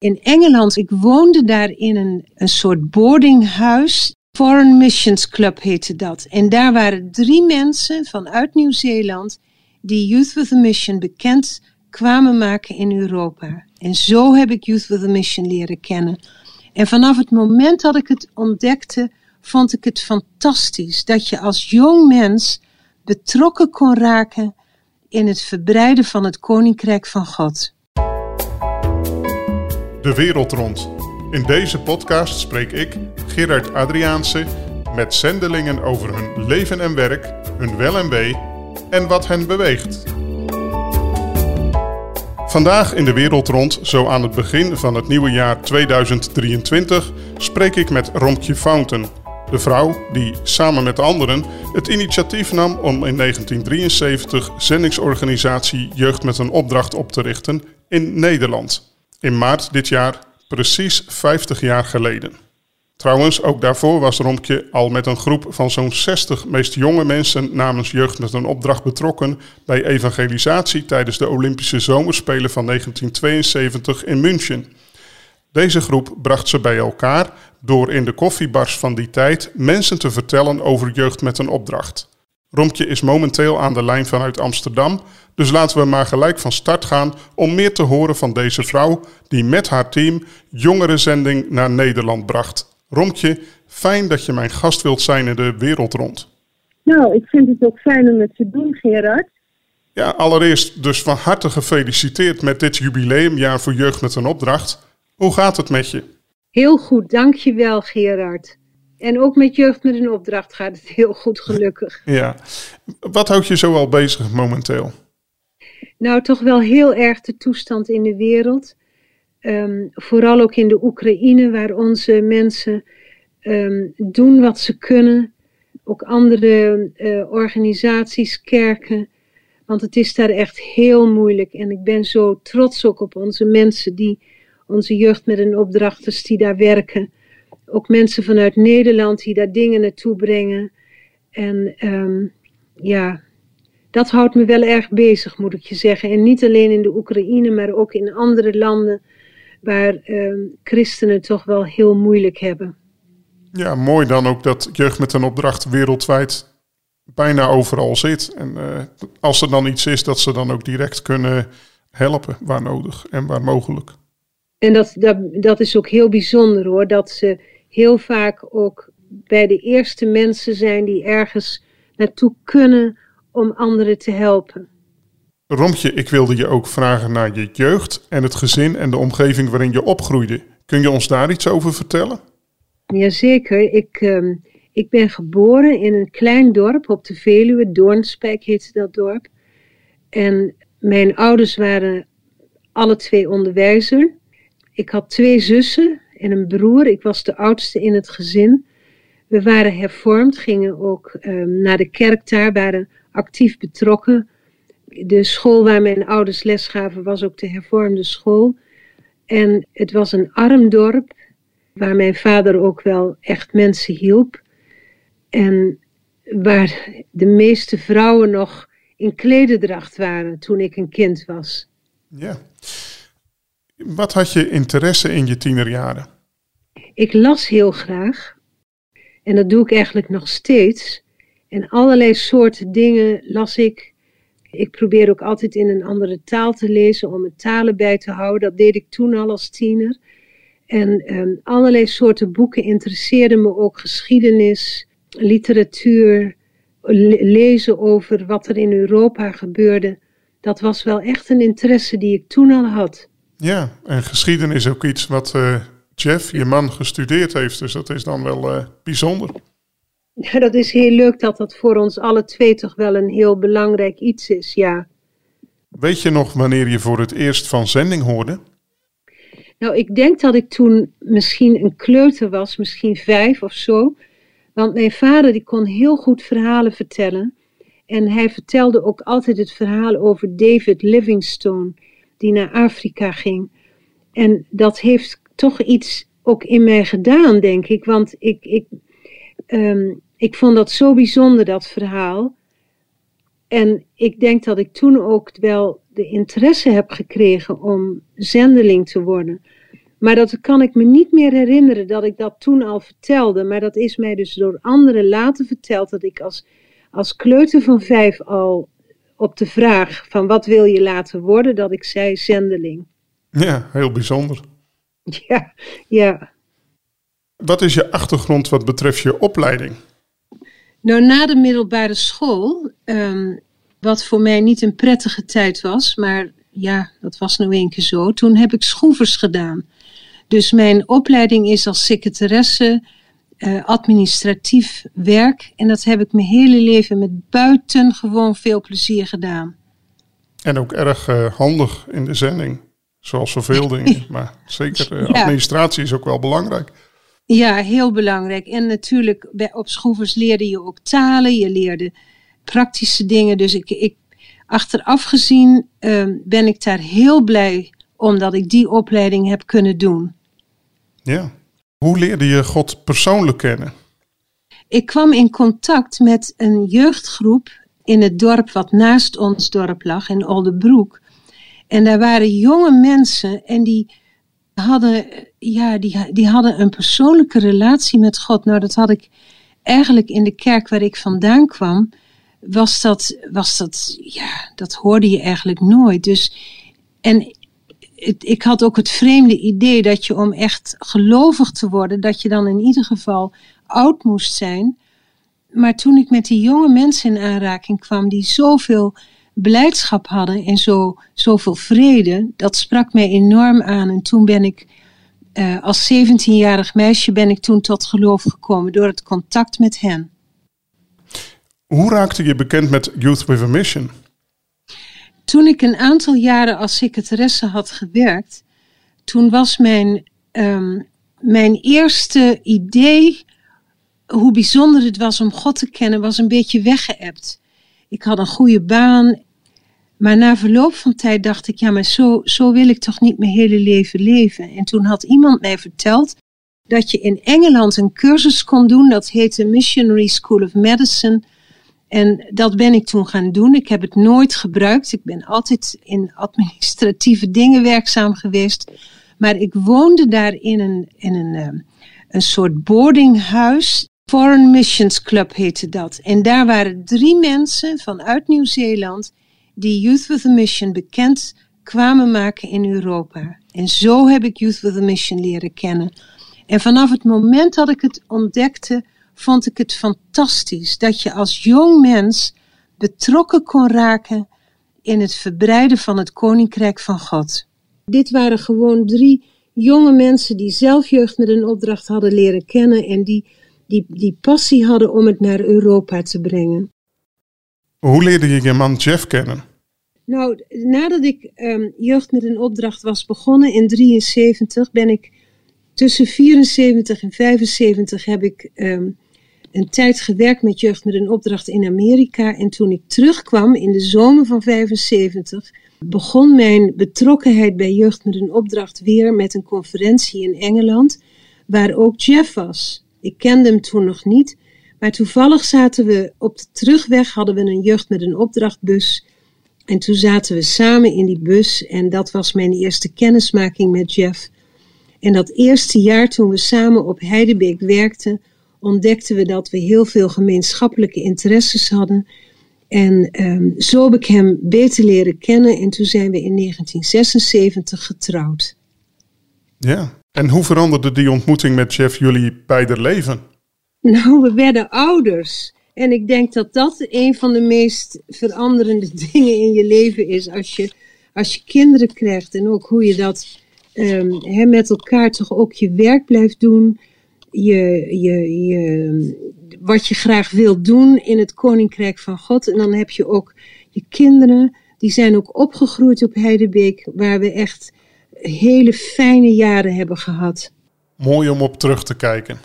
in Engeland. Ik woonde daar in een, een soort boardinghuis. Foreign Missions Club heette dat. En daar waren drie mensen vanuit Nieuw-Zeeland die Youth with a Mission bekend kwamen maken in Europa. En zo heb ik Youth with a Mission leren kennen. En vanaf het moment dat ik het ontdekte, vond ik het fantastisch dat je als jong mens betrokken kon raken in het verbreiden van het koninkrijk van God. De wereld rond. In deze podcast spreek ik, Gerard Adriaanse, met zendelingen over hun leven en werk, hun wel en wee en wat hen beweegt. Vandaag in de wereld rond, zo aan het begin van het nieuwe jaar 2023, spreek ik met Romtje Fountain, de vrouw die samen met anderen het initiatief nam om in 1973 zendingsorganisatie Jeugd met een Opdracht op te richten in Nederland. In maart dit jaar, precies 50 jaar geleden. Trouwens, ook daarvoor was Romkje al met een groep van zo'n 60 meest jonge mensen namens Jeugd met een Opdracht betrokken bij evangelisatie tijdens de Olympische Zomerspelen van 1972 in München. Deze groep bracht ze bij elkaar door in de koffiebars van die tijd mensen te vertellen over Jeugd met een Opdracht. Romkje is momenteel aan de lijn vanuit Amsterdam, dus laten we maar gelijk van start gaan om meer te horen van deze vrouw die met haar team jongerenzending naar Nederland bracht. Romkje, fijn dat je mijn gast wilt zijn in de wereld rond. Nou, ik vind het ook fijn om het te doen, Gerard. Ja, allereerst dus van harte gefeliciteerd met dit jubileumjaar voor Jeugd met een Opdracht. Hoe gaat het met je? Heel goed, dankjewel Gerard. En ook met Jeugd met een Opdracht gaat het heel goed, gelukkig. Ja. Wat houdt je zo al bezig momenteel? Nou, toch wel heel erg de toestand in de wereld. Ehm, vooral ook in de Oekraïne, waar onze mensen ehm, doen wat ze kunnen. Ook andere uh, organisaties, kerken. Want het is daar echt heel moeilijk. En ik ben zo trots ook op onze mensen, die, onze jeugd met een opdrachters die daar werken. Ook mensen vanuit Nederland die daar dingen naartoe brengen. En um, ja, dat houdt me wel erg bezig, moet ik je zeggen. En niet alleen in de Oekraïne, maar ook in andere landen waar uh, christenen toch wel heel moeilijk hebben. Ja, mooi dan ook dat Jeugd met een Opdracht wereldwijd bijna overal zit. En uh, als er dan iets is, dat ze dan ook direct kunnen helpen waar nodig en waar mogelijk. En dat, dat, dat is ook heel bijzonder hoor, dat ze heel vaak ook bij de eerste mensen zijn die ergens naartoe kunnen om anderen te helpen. Romtje, ik wilde je ook vragen naar je jeugd en het gezin en de omgeving waarin je opgroeide. Kun je ons daar iets over vertellen? Jazeker. Ik, um, ik ben geboren in een klein dorp op de Veluwe, Doornspijk heette dat dorp. En mijn ouders waren alle twee onderwijzer. Ik had twee zussen en een broer. Ik was de oudste in het gezin. We waren hervormd, gingen ook um, naar de kerk daar, waren actief betrokken de school waar mijn ouders les gaven was ook de hervormde school. En het was een arm dorp waar mijn vader ook wel echt mensen hielp. En waar de meeste vrouwen nog in klededracht waren toen ik een kind was. Ja. Wat had je interesse in je tienerjaren? Ik las heel graag. En dat doe ik eigenlijk nog steeds. En allerlei soorten dingen las ik ik probeer ook altijd in een andere taal te lezen om het talen bij te houden. Dat deed ik toen al als tiener. En um, allerlei soorten boeken interesseerden me ook. Geschiedenis, literatuur, lezen over wat er in Europa gebeurde. Dat was wel echt een interesse die ik toen al had. Ja, en geschiedenis is ook iets wat uh, Jeff, je man, gestudeerd heeft. Dus dat is dan wel uh, bijzonder. Ja, dat is heel leuk dat dat voor ons alle twee toch wel een heel belangrijk iets is, ja. Weet je nog wanneer je voor het eerst van zending hoorde? Nou, ik denk dat ik toen misschien een kleuter was, misschien vijf of zo. Want mijn vader die kon heel goed verhalen vertellen. En hij vertelde ook altijd het verhaal over David Livingstone, die naar Afrika ging. En dat heeft toch iets ook in mij gedaan, denk ik. Want ik, ik, um, ik vond dat zo bijzonder, dat verhaal. En ik denk dat ik toen ook wel de interesse heb gekregen om zendeling te worden. Maar dat kan ik me niet meer herinneren dat ik dat toen al vertelde. Maar dat is mij dus door anderen later verteld dat ik als, als kleuter van vijf al op de vraag van wat wil je laten worden, dat ik zei zendeling. Ja, heel bijzonder. Ja, ja. Wat is je achtergrond wat betreft je opleiding? Nou, na de middelbare school, ehm, wat voor mij niet een prettige tijd was, maar ja, dat was nou een keer zo. Toen heb ik schroevers gedaan. Dus mijn opleiding is als secretaresse uh, administratief werk. En dat heb ik mijn hele leven met buitengewoon veel plezier gedaan. En ook erg uh, handig in de zending, zoals zoveel dingen. Maar zeker, uh, administratie is ook wel belangrijk. Ja, heel belangrijk. En natuurlijk, bij, op schroevers leerde je ook talen, je leerde praktische dingen. Dus ik, ik achteraf gezien ehm, ben ik daar heel blij omdat ik die opleiding heb kunnen doen. Ja. Hoe leerde je God persoonlijk kennen? Ik kwam in contact met een jeugdgroep in het dorp wat naast ons dorp lag, in Oldebroek. En daar waren jonge mensen en die hadden, ja, die, die hadden een persoonlijke relatie met God. Nou, dat had ik eigenlijk in de kerk waar ik vandaan kwam, was dat, was dat ja, dat hoorde je eigenlijk nooit. Dus, en ik had ook het vreemde idee dat je om echt gelovig te worden, dat je dan in ieder geval oud moest zijn. Maar toen ik met die jonge mensen in aanraking kwam, die zoveel blijdschap hadden en zo, zoveel vrede, dat sprak mij enorm aan. En toen ben ik, uh, als 17-jarig meisje, ben ik toen tot geloof gekomen door het contact met hen. Hoe raakte je bekend met Youth with a Mission? Toen ik een aantal jaren als secretaresse had gewerkt, toen was mijn, um, mijn eerste idee hoe bijzonder het was om God te kennen, was een beetje weggeëpt. Ik had een goede baan, maar na verloop van tijd dacht ik, ja, maar zo, zo wil ik toch niet mijn hele leven leven. En toen had iemand mij verteld dat je in Engeland een cursus kon doen, dat heette Missionary School of Medicine. En dat ben ik toen gaan doen. Ik heb het nooit gebruikt. Ik ben altijd in administratieve dingen werkzaam geweest. Maar ik woonde daar in een, in een, ehm, een soort boardinghuis. Foreign Missions Club heette dat. En daar waren drie mensen vanuit Nieuw-Zeeland die Youth with a Mission bekend kwamen maken in Europa. En zo heb ik Youth with a Mission leren kennen. En vanaf het moment dat ik het ontdekte, vond ik het fantastisch dat je als jong mens betrokken kon raken in het verbreiden van het koninkrijk van God. Dit waren gewoon drie jonge mensen die zelf jeugd met een opdracht hadden leren kennen en die, die, die passie hadden om het naar Europa te brengen. Hoe leerde je je man Jeff kennen? Nou, nadat ik um, jeugd met een opdracht was begonnen in 73, ben ik tussen 74 en 75 heb ik um, een tijd gewerkt met jeugd met een opdracht in Amerika. En toen ik terugkwam in de zomer van 75, begon mijn betrokkenheid bij jeugd met een opdracht weer met een conferentie in Engeland, waar ook Jeff was. Ik kende hem toen nog niet, maar toevallig zaten we op de terugweg, hadden we een jeugd met een opdrachtbus. En toen zaten we samen in die bus en dat was mijn eerste kennismaking met Jeff. En dat eerste jaar toen we samen op Heidebeek werkten, ontdekten we dat we heel veel gemeenschappelijke interesses hadden. En um, zo heb ik hem beter leren kennen en toen zijn we in 1976 getrouwd. Ja, en hoe veranderde die ontmoeting met Jeff jullie beide leven? Nou, we werden ouders. En ik denk dat dat een van de meest veranderende dingen in je leven is. Als je, als je kinderen krijgt en ook hoe je dat um, met elkaar toch ook je werk blijft doen je, je, je, wat je graag wilt doen in het koninkrijk van God. En dan heb je ook je kinderen, die zijn ook opgegroeid op Heidebeek, waar we echt hele fijne jaren hebben gehad. Mooi om op terug te kijken.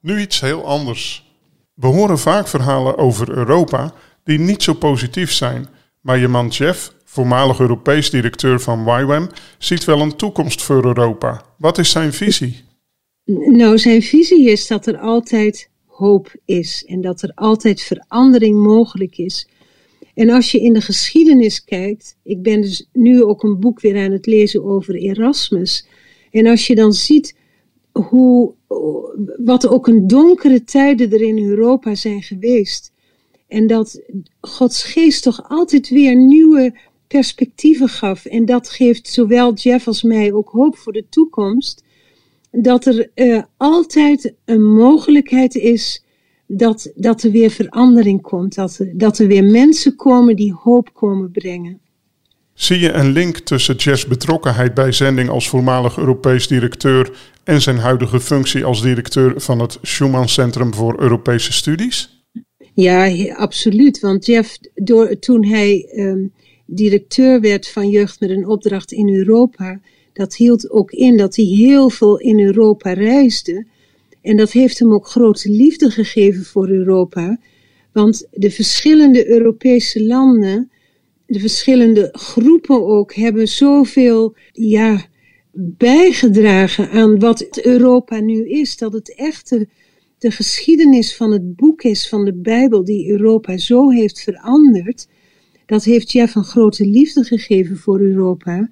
Nu iets heel anders. We horen vaak verhalen over Europa die niet zo positief zijn, maar je man Jeff, voormalig Europees directeur van YWAM, ziet wel een toekomst voor Europa. Wat is zijn visie? Nou, zijn visie is dat er altijd hoop is en dat er altijd verandering mogelijk is. En als je in de geschiedenis kijkt, ik ben dus nu ook een boek weer aan het lezen over Erasmus. En als je dan ziet hoe, wat ook een donkere tijden er in Europa zijn geweest. En dat Gods geest toch altijd weer nieuwe perspectieven gaf. En dat geeft zowel Jeff als mij ook hoop voor de toekomst. Dat er uh, altijd een mogelijkheid is dat, dat er weer verandering komt. Dat, dat er weer mensen komen die hoop komen brengen. Zie je een link tussen Jeff's betrokkenheid bij zending als voormalig Europees directeur en zijn huidige functie als directeur van het Schumann Centrum voor Europese Studies? Ja, absoluut. Want Jeff, door, toen hij um, directeur werd van Jeugd met een opdracht in Europa, dat hield ook in dat hij heel veel in Europa reisde. En dat heeft hem ook grote liefde gegeven voor Europa. Want de verschillende Europese landen, de verschillende groepen ook, hebben zoveel ja, bijgedragen aan wat Europa nu is. Dat het echte de geschiedenis van het boek is van de Bijbel die Europa zo heeft veranderd. Dat heeft Jeff een grote liefde gegeven voor Europa.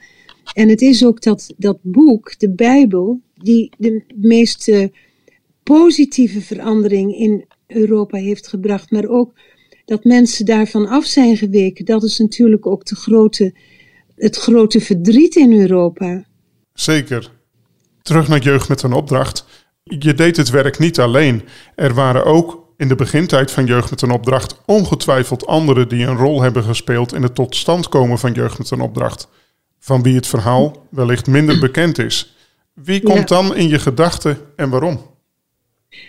En het is ook dat, dat boek, de Bijbel, die de meest uh, positieve verandering in Europa heeft gebracht. Maar ook dat mensen daarvan af zijn geweken. Dat is natuurlijk ook de grote, het grote verdriet in Europa. Zeker. Terug naar jeugd met een opdracht. Je deed het werk niet alleen. Er waren ook in de begintijd van Jeugd met een Opdracht ongetwijfeld anderen die een rol hebben gespeeld in het tot stand komen van Jeugd met een Opdracht. Van wie het verhaal wellicht minder bekend is. Wie komt dan in je gedachten en waarom?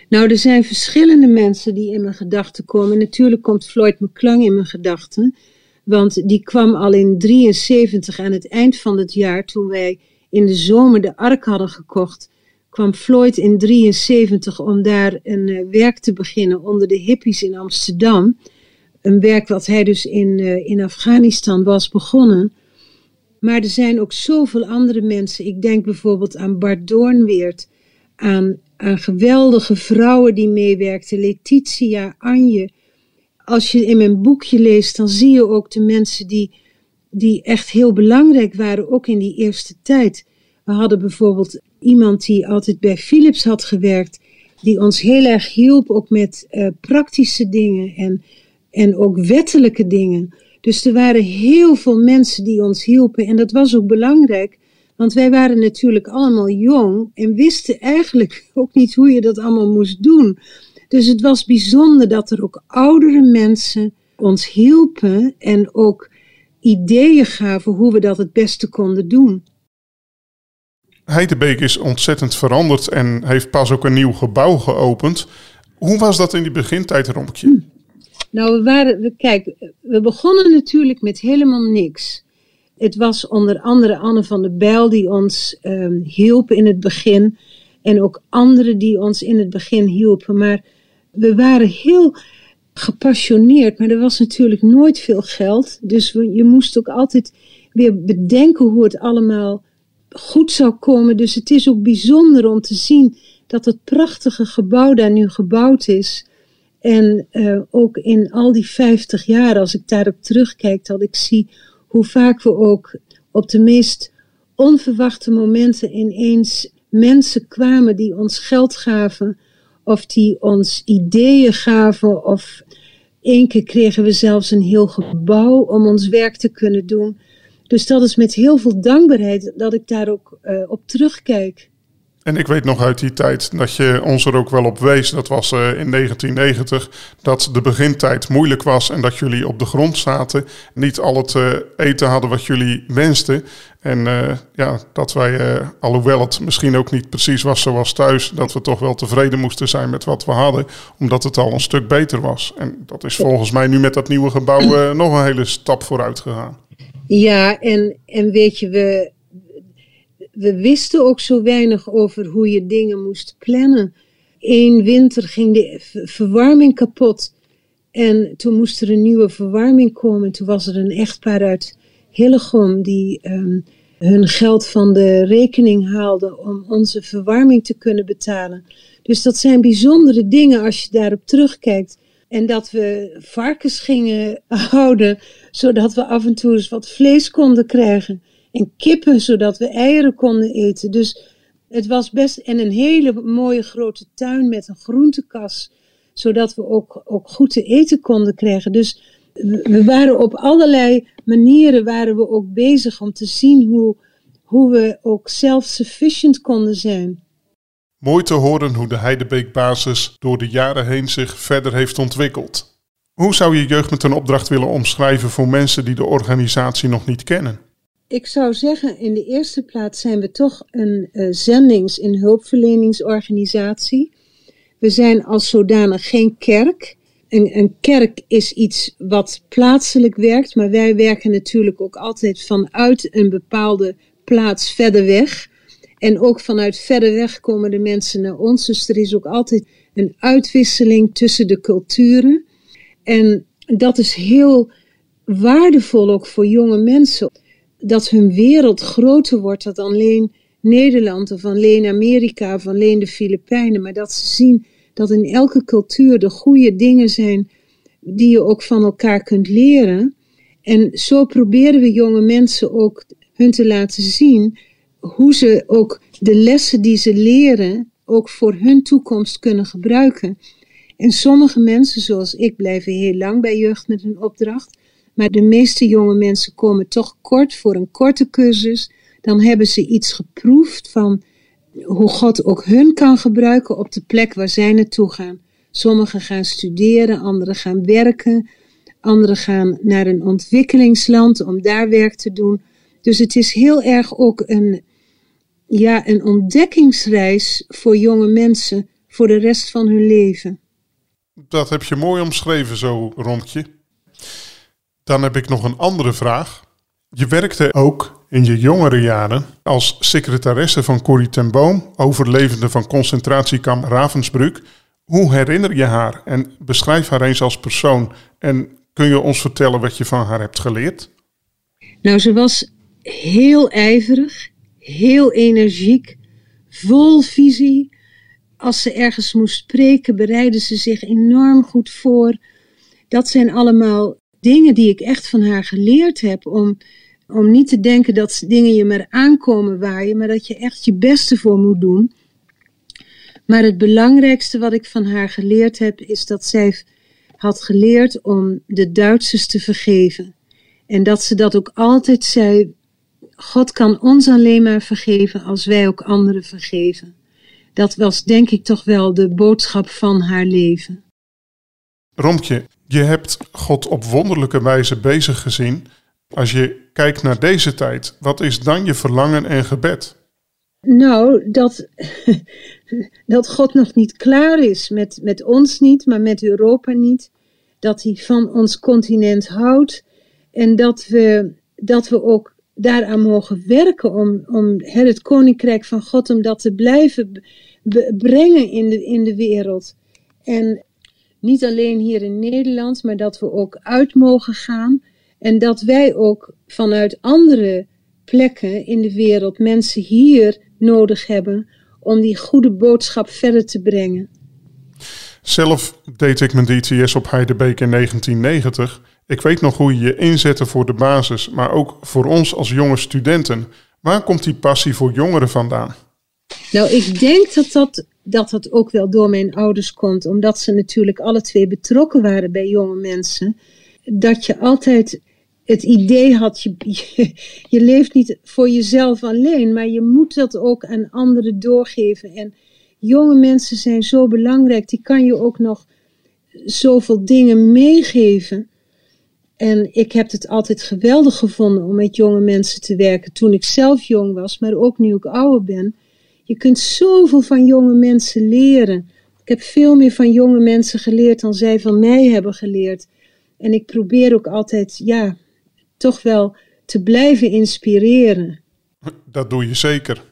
Nou, er zijn verschillende mensen die in mijn gedachten komen. Natuurlijk komt Floyd McClung in mijn gedachten. Want die kwam al in 73 aan het eind van het jaar, toen wij in de zomer de ark hadden gekocht, kwam Floyd in 73 om daar een uh, werk te beginnen onder de hippies in Amsterdam. Een werk wat hij dus in, uh, in Afghanistan was begonnen. Maar er zijn ook zoveel andere mensen. Ik denk bijvoorbeeld aan Bart Doornweert, aan, geweldige vrouwen die meewerkten, Letitia, Anje. Als je in mijn boekje leest, dan zie je ook de mensen die, die echt heel belangrijk waren, ook in die eerste tijd. We hadden bijvoorbeeld iemand die altijd bij Philips had gewerkt, die ons heel erg hielp ook met uh, praktische dingen en, en ook wettelijke dingen. Dus er waren heel veel mensen die ons hielpen en dat was ook belangrijk, want wij waren natuurlijk allemaal jong en wisten eigenlijk ook niet hoe je dat allemaal moest doen. Dus het was bijzonder dat er ook oudere mensen ons hielpen en ook ideeën gaven hoe we dat het beste konden doen. Heidebeek is ontzettend veranderd en heeft pas ook een nieuw gebouw geopend. Hoe was dat in die begintijd, Rompje? Hm. Nou, we waren, kijk, we begonnen natuurlijk met helemaal niks. Het was onder andere Anne van der Bijl die ons um, hielp in het begin. En ook anderen die ons in het begin hielpen. Maar we waren heel gepassioneerd. Maar er was natuurlijk nooit veel geld. Dus je moest ook altijd weer bedenken hoe het allemaal goed zou komen. Dus het is ook bijzonder om te zien dat het prachtige gebouw daar nu gebouwd is. En uh, ook in al die 50 jaar, als ik daarop terugkijk, dat ik zie hoe vaak we ook op de meest onverwachte momenten ineens mensen kwamen die ons geld gaven, of die ons ideeën gaven, of één keer kregen we zelfs een heel gebouw om ons werk te kunnen doen. Dus dat is met heel veel dankbaarheid dat ik daar ook uh, op terugkijk. En ik weet nog uit die tijd dat je ons er ook wel op wees, dat was uh, in 1990, dat de begintijd moeilijk was en dat jullie op de grond zaten, niet al het uh, eten hadden wat jullie wensten. En ja, dat wij, alhoewel het misschien ook niet precies was zoals thuis, dat we toch wel tevreden moesten zijn met wat we hadden, omdat het al een stuk beter was. En dat is volgens mij nu met dat nieuwe gebouw nog een hele stap vooruit gegaan. Ja, en, en weet je, we, we wisten ook zo weinig over hoe je dingen moest plannen. Eén winter ging de verwarming kapot. En toen moest er een nieuwe verwarming komen. Toen was er een echtpaar uit Hillegom die um, hun geld van de rekening haalde om onze verwarming te kunnen betalen. Dus dat zijn bijzondere dingen als je daarop terugkijkt. En dat we varkens gingen houden, zodat we af en toe eens wat vlees konden krijgen. En kippen, zodat we eieren konden eten. Dus Het was best en een hele mooie grote tuin met een groentekas, zodat we ook, ook goed te eten konden krijgen. Dus we waren op allerlei manieren waren we ook bezig om te zien hoe, hoe we ook self-sufficient konden zijn. Mooi te horen hoe de Heidebeek-basis door de jaren heen zich verder heeft ontwikkeld. Hoe zou je jeugd met een opdracht willen omschrijven voor mensen die de organisatie nog niet kennen? Ik zou zeggen, in de eerste plaats zijn we toch een uh, zendings- en hulpverleningsorganisatie. We zijn als zodanig geen kerk. Een, kerk is iets wat plaatselijk werkt, maar wij werken natuurlijk ook altijd vanuit een bepaalde plaats verder weg. En ook vanuit verder weg komen de mensen naar ons. Dus er is ook altijd een uitwisseling tussen de culturen. En dat is heel waardevol ook voor jonge mensen. Dat hun wereld groter wordt dan alleen Nederland of alleen Amerika of alleen de Filipijnen. Maar dat ze zien dat in elke cultuur de goede dingen zijn die je ook van elkaar kunt leren. En zo proberen we jonge mensen ook hun te laten zien hoe ze ook de lessen die ze leren ook voor hun toekomst kunnen gebruiken. En sommige mensen, zoals ik, blijven heel lang bij jeugd met een opdracht. Maar de meeste jonge mensen komen toch kort voor een korte cursus. Dan hebben ze iets geproefd van hoe God ook hun kan gebruiken op de plek waar zij naartoe gaan. Sommigen gaan studeren, anderen gaan werken, anderen gaan naar een ontwikkelingsland om daar werk te doen. Dus het is heel erg ook een, ja, een ontdekkingsreis voor jonge mensen voor de rest van hun leven. Dat heb je mooi omschreven zo, Rompje. Dan heb ik nog een andere vraag. Je werkte ook in je jongere jaren als secretaresse van Corrie ten Boom, overlevende van concentratiekamp Ravensbrück. Hoe herinner je haar en beschrijf haar eens als persoon en kun je ons vertellen wat je van haar hebt geleerd? Nou, ze was heel ijverig, heel energiek, vol visie. Als ze ergens moest spreken, bereidde ze zich enorm goed voor. Dat zijn allemaal dingen die ik echt van haar geleerd heb. Om, om niet te denken dat dingen je maar aankomen waaien, maar dat je echt je beste voor moet doen. Maar het belangrijkste wat ik van haar geleerd heb, is dat zij had geleerd om de Duitsers te vergeven. En dat ze dat ook altijd zei: God kan ons alleen maar vergeven als wij ook anderen vergeven. Dat was denk ik toch wel de boodschap van haar leven. Romtje, je hebt God op wonderlijke wijze bezig gezien. Als je kijkt naar deze tijd, wat is dan je verlangen en gebed? Nou, dat, dat God nog niet klaar is met, met ons niet, maar met Europa niet. Dat hij van ons continent houdt en dat we, dat we ook daaraan mogen werken om, om het koninkrijk van God, om dat te blijven brengen in de, in de wereld. En niet alleen hier in Nederland, maar dat we ook uit mogen gaan. En dat wij ook vanuit andere plekken in de wereld mensen hier nodig hebben om die goede boodschap verder te brengen. Zelf deed ik mijn DTS op Heidebeek in 1990. Ik weet nog hoe je je inzette voor de basis, maar ook voor ons als jonge studenten. Waar komt die passie voor jongeren vandaan? Nou, ik denk dat dat, dat dat ook wel door mijn ouders komt, omdat ze natuurlijk alle twee betrokken waren bij jonge mensen. Dat je altijd het idee had, je, je, leeft niet voor jezelf alleen, maar je moet dat ook aan anderen doorgeven. En jonge mensen zijn zo belangrijk, die kan je ook nog zoveel dingen meegeven. En ik heb het altijd geweldig gevonden om met jonge mensen te werken toen ik zelf jong was, maar ook nu ik ouder ben. Je kunt zoveel van jonge mensen leren. Ik heb veel meer van jonge mensen geleerd dan zij van mij hebben geleerd. En ik probeer ook altijd, ja, toch wel te blijven inspireren. Dat doe je zeker.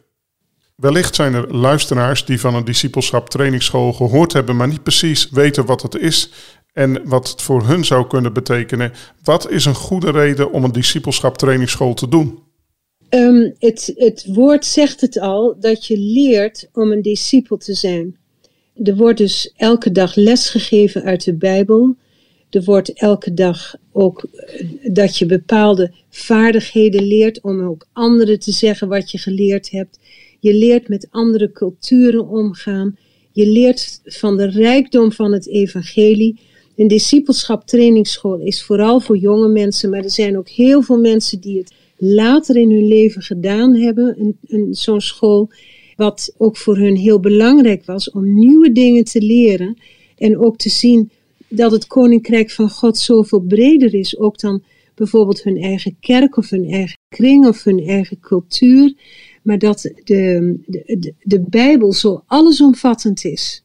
Wellicht zijn er luisteraars die van een discipelschap trainingsschool gehoord hebben, maar niet precies weten wat het is en wat het voor hun zou kunnen betekenen. Wat is een goede reden om een discipelschap trainingsschool te doen? Um, het, het woord zegt het al, dat je leert om een discipel te zijn. Er wordt dus elke dag les gegeven uit de Bijbel. Er wordt elke dag ook eh, dat je bepaalde vaardigheden leert om ook anderen te zeggen wat je geleerd hebt. Je leert met andere culturen omgaan. Je leert van de rijkdom van het evangelie. Een discipelschap trainingsschool is vooral voor jonge mensen, maar er zijn ook heel veel mensen die het later in hun leven gedaan hebben, een, een, zo'n school, wat ook voor hun heel belangrijk was om nieuwe dingen te leren en ook te zien dat het koninkrijk van God zoveel breder is, ook dan bijvoorbeeld hun eigen kerk of hun eigen kring of hun eigen cultuur, maar dat de, de, de, de Bijbel zo allesomvattend is.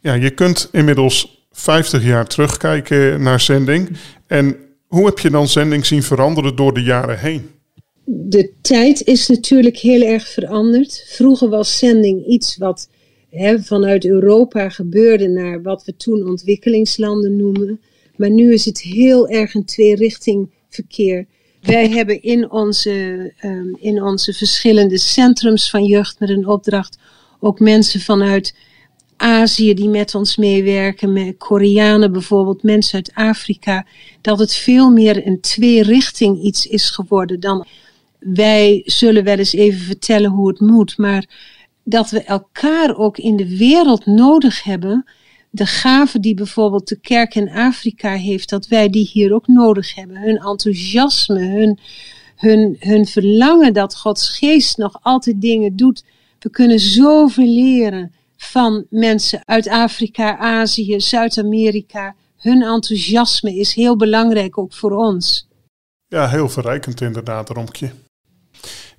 Ja, je kunt inmiddels 50 jaar terugkijken naar zending. En hoe heb je dan zending zien veranderen door de jaren heen? De tijd is natuurlijk heel erg veranderd. Vroeger was zending iets wat hè, vanuit Europa gebeurde naar wat we toen ontwikkelingslanden noemen. Maar nu is het heel erg een twee-richting verkeer. Wij hebben in onze, um, in onze verschillende centrums van jeugd met een opdracht ook mensen vanuit Azië die met ons meewerken, met Koreanen bijvoorbeeld, mensen uit Afrika, dat het veel meer een twee-richting iets is geworden dan wij zullen wel eens even vertellen hoe het moet, maar dat we elkaar ook in de wereld nodig hebben. De gave die bijvoorbeeld de kerk in Afrika heeft, dat wij die hier ook nodig hebben. Hun enthousiasme, hun, hun, hun verlangen dat Gods geest nog altijd dingen doet. We kunnen zoveel leren van mensen uit Afrika, Azië, Zuid-Amerika. Hun enthousiasme is heel belangrijk ook voor ons. Ja, heel verrijkend inderdaad, Romkje.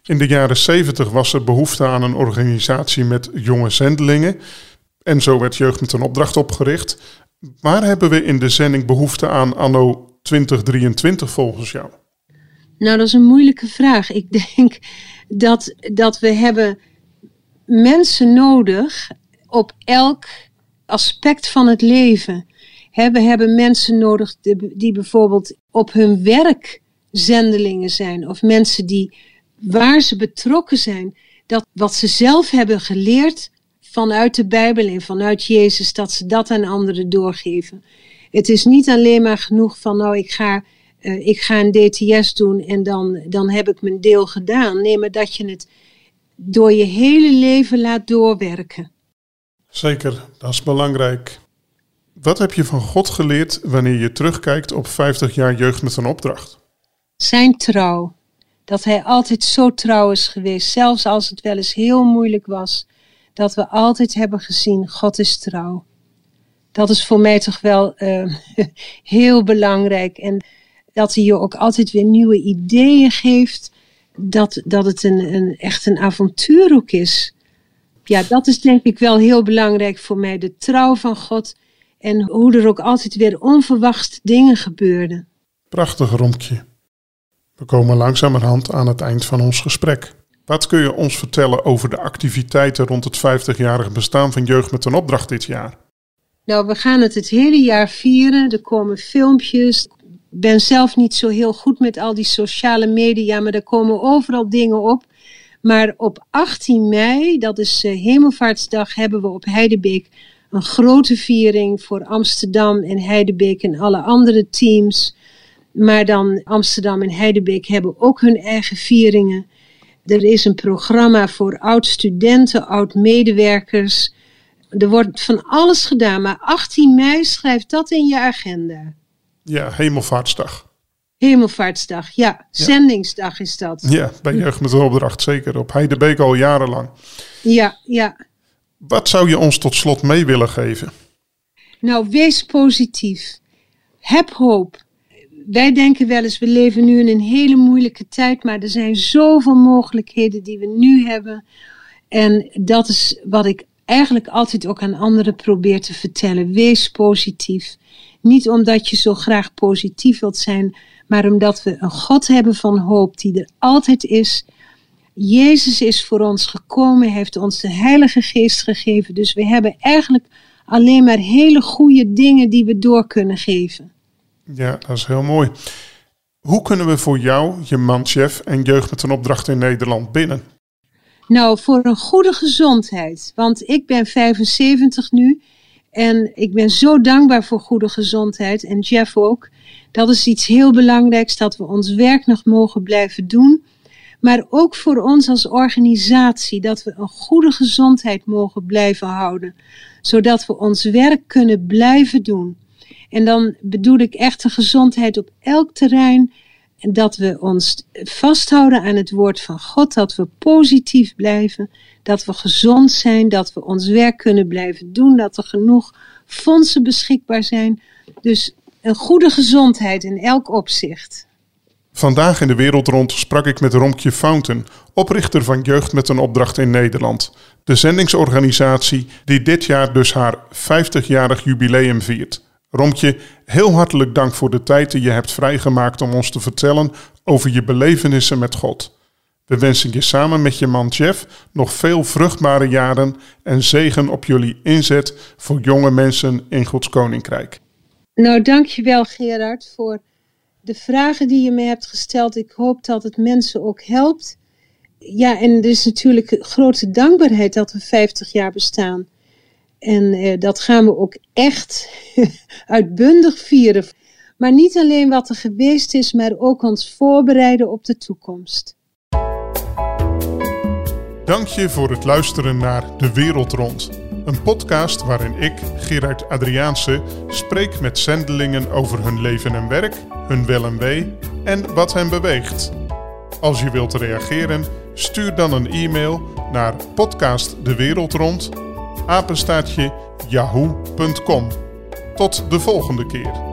In de jaren 70 was er behoefte aan een organisatie met jonge zendelingen. En zo werd Jeugd met een opdracht opgericht. Waar hebben we in de zending behoefte aan anno 2023 volgens jou? Nou, dat is een moeilijke vraag. Ik denk dat, dat we hebben mensen nodig op elk aspect van het leven. we hebben mensen nodig die, die bijvoorbeeld op hun werk zendelingen zijn. Of mensen die waar ze betrokken zijn, dat wat ze zelf hebben geleerd vanuit de Bijbel en vanuit Jezus, dat ze dat aan anderen doorgeven. Het is niet alleen maar genoeg van, nou, ik ga, uh, ik ga een DTS doen en dan, dan heb ik mijn deel gedaan. Nee, maar dat je het door je hele leven laat doorwerken. Zeker, dat is belangrijk. Wat heb je van God geleerd wanneer je terugkijkt op 50 jaar jeugd met een opdracht? Zijn trouw dat hij altijd zo trouw is geweest, zelfs als het wel eens heel moeilijk was, dat we altijd hebben gezien, God is trouw. Dat is voor mij toch wel uh, heel belangrijk. En dat hij je ook altijd weer nieuwe ideeën geeft, dat, dat het een, een, echt een avontuur ook is. Ja, dat is denk ik wel heel belangrijk voor mij, de trouw van God en hoe er ook altijd weer onverwacht dingen gebeurden. Prachtig, Rompje. We komen langzamerhand aan het eind van ons gesprek. Wat kun je ons vertellen over de activiteiten rond het 50-jarige bestaan van Jeugd met een Opdracht dit jaar? Nou, we gaan het het hele jaar vieren. Er komen filmpjes. Ik ben zelf niet zo heel goed met al die sociale media, maar er komen overal dingen op. Maar op 18 mei, dat is uh, Hemelvaartsdag, hebben we op Heidebeek een grote viering voor Amsterdam en Heidebeek en alle andere teams. Maar dan Amsterdam en Heidebeek hebben ook hun eigen vieringen. Er is een programma voor oud-studenten, oud-medewerkers. Er wordt van alles gedaan, maar 18 mei schrijf dat in je agenda. Ja, Hemelvaartsdag. Hemelvaartsdag, ja. Zendingsdag is dat. Ja, bij Jeugd met de Opdracht zeker. Op Heidebeek al jarenlang. Ja, ja. Wat zou je ons tot slot mee willen geven? Nou, wees positief. Heb hoop wij denken wel eens, we leven nu in een hele moeilijke tijd, maar er zijn zoveel mogelijkheden die we nu hebben. En dat is wat ik eigenlijk altijd ook aan anderen probeer te vertellen. Wees positief. Niet omdat je zo graag positief wilt zijn, maar omdat we een God hebben van hoop die er altijd is. Jezus is voor ons gekomen, heeft ons de Heilige Geest gegeven. Dus we hebben eigenlijk alleen maar hele goede dingen die we door kunnen geven. Ja, dat is heel mooi. Hoe kunnen we voor jou, je manchef en jeugd met een opdracht in Nederland binnen? Nou, voor een goede gezondheid. Want ik ben 75 nu en ik ben zo dankbaar voor goede gezondheid. En Jeff ook. Dat is iets heel belangrijks dat we ons werk nog mogen blijven doen. Maar ook voor ons als organisatie, dat we een goede gezondheid mogen blijven houden. Zodat we ons werk kunnen blijven doen. En dan bedoel ik echt de gezondheid op elk terrein. Dat we ons vasthouden aan het woord van God. Dat we positief blijven. Dat we gezond zijn. Dat we ons werk kunnen blijven doen. Dat er genoeg fondsen beschikbaar zijn. Dus een goede gezondheid in elk opzicht. Vandaag in de wereld rond sprak ik met Romkje Fountain, oprichter van Jeugd met een Opdracht in Nederland. De zendingsorganisatie die dit jaar dus haar 50-jarig jubileum viert. Romkje, heel hartelijk dank voor de tijd die je hebt vrijgemaakt om ons te vertellen over je belevenissen met God. We wensen je samen met je man Jeff nog veel vruchtbare jaren en zegen op jullie inzet voor jonge mensen in Gods Koninkrijk. Nou, dankjewel Gerard voor de vragen die je me hebt gesteld. Ik hoop dat het mensen ook helpt. Ja, en er is natuurlijk grote dankbaarheid dat we 50 jaar bestaan. En eh, dat gaan we ook echt uitbundig vieren. Maar niet alleen wat er geweest is, maar ook ons voorbereiden op de toekomst. Dank je voor het luisteren naar De Wereld Rond. Een podcast waarin ik, Gerard Adriaanse, spreek met zendelingen over hun leven en werk, hun wel en wee en wat hen beweegt. Als je wilt reageren, stuur dan een e-mail naar podcastdewereldrond apenstaatje yahoo.com. Tot de volgende keer.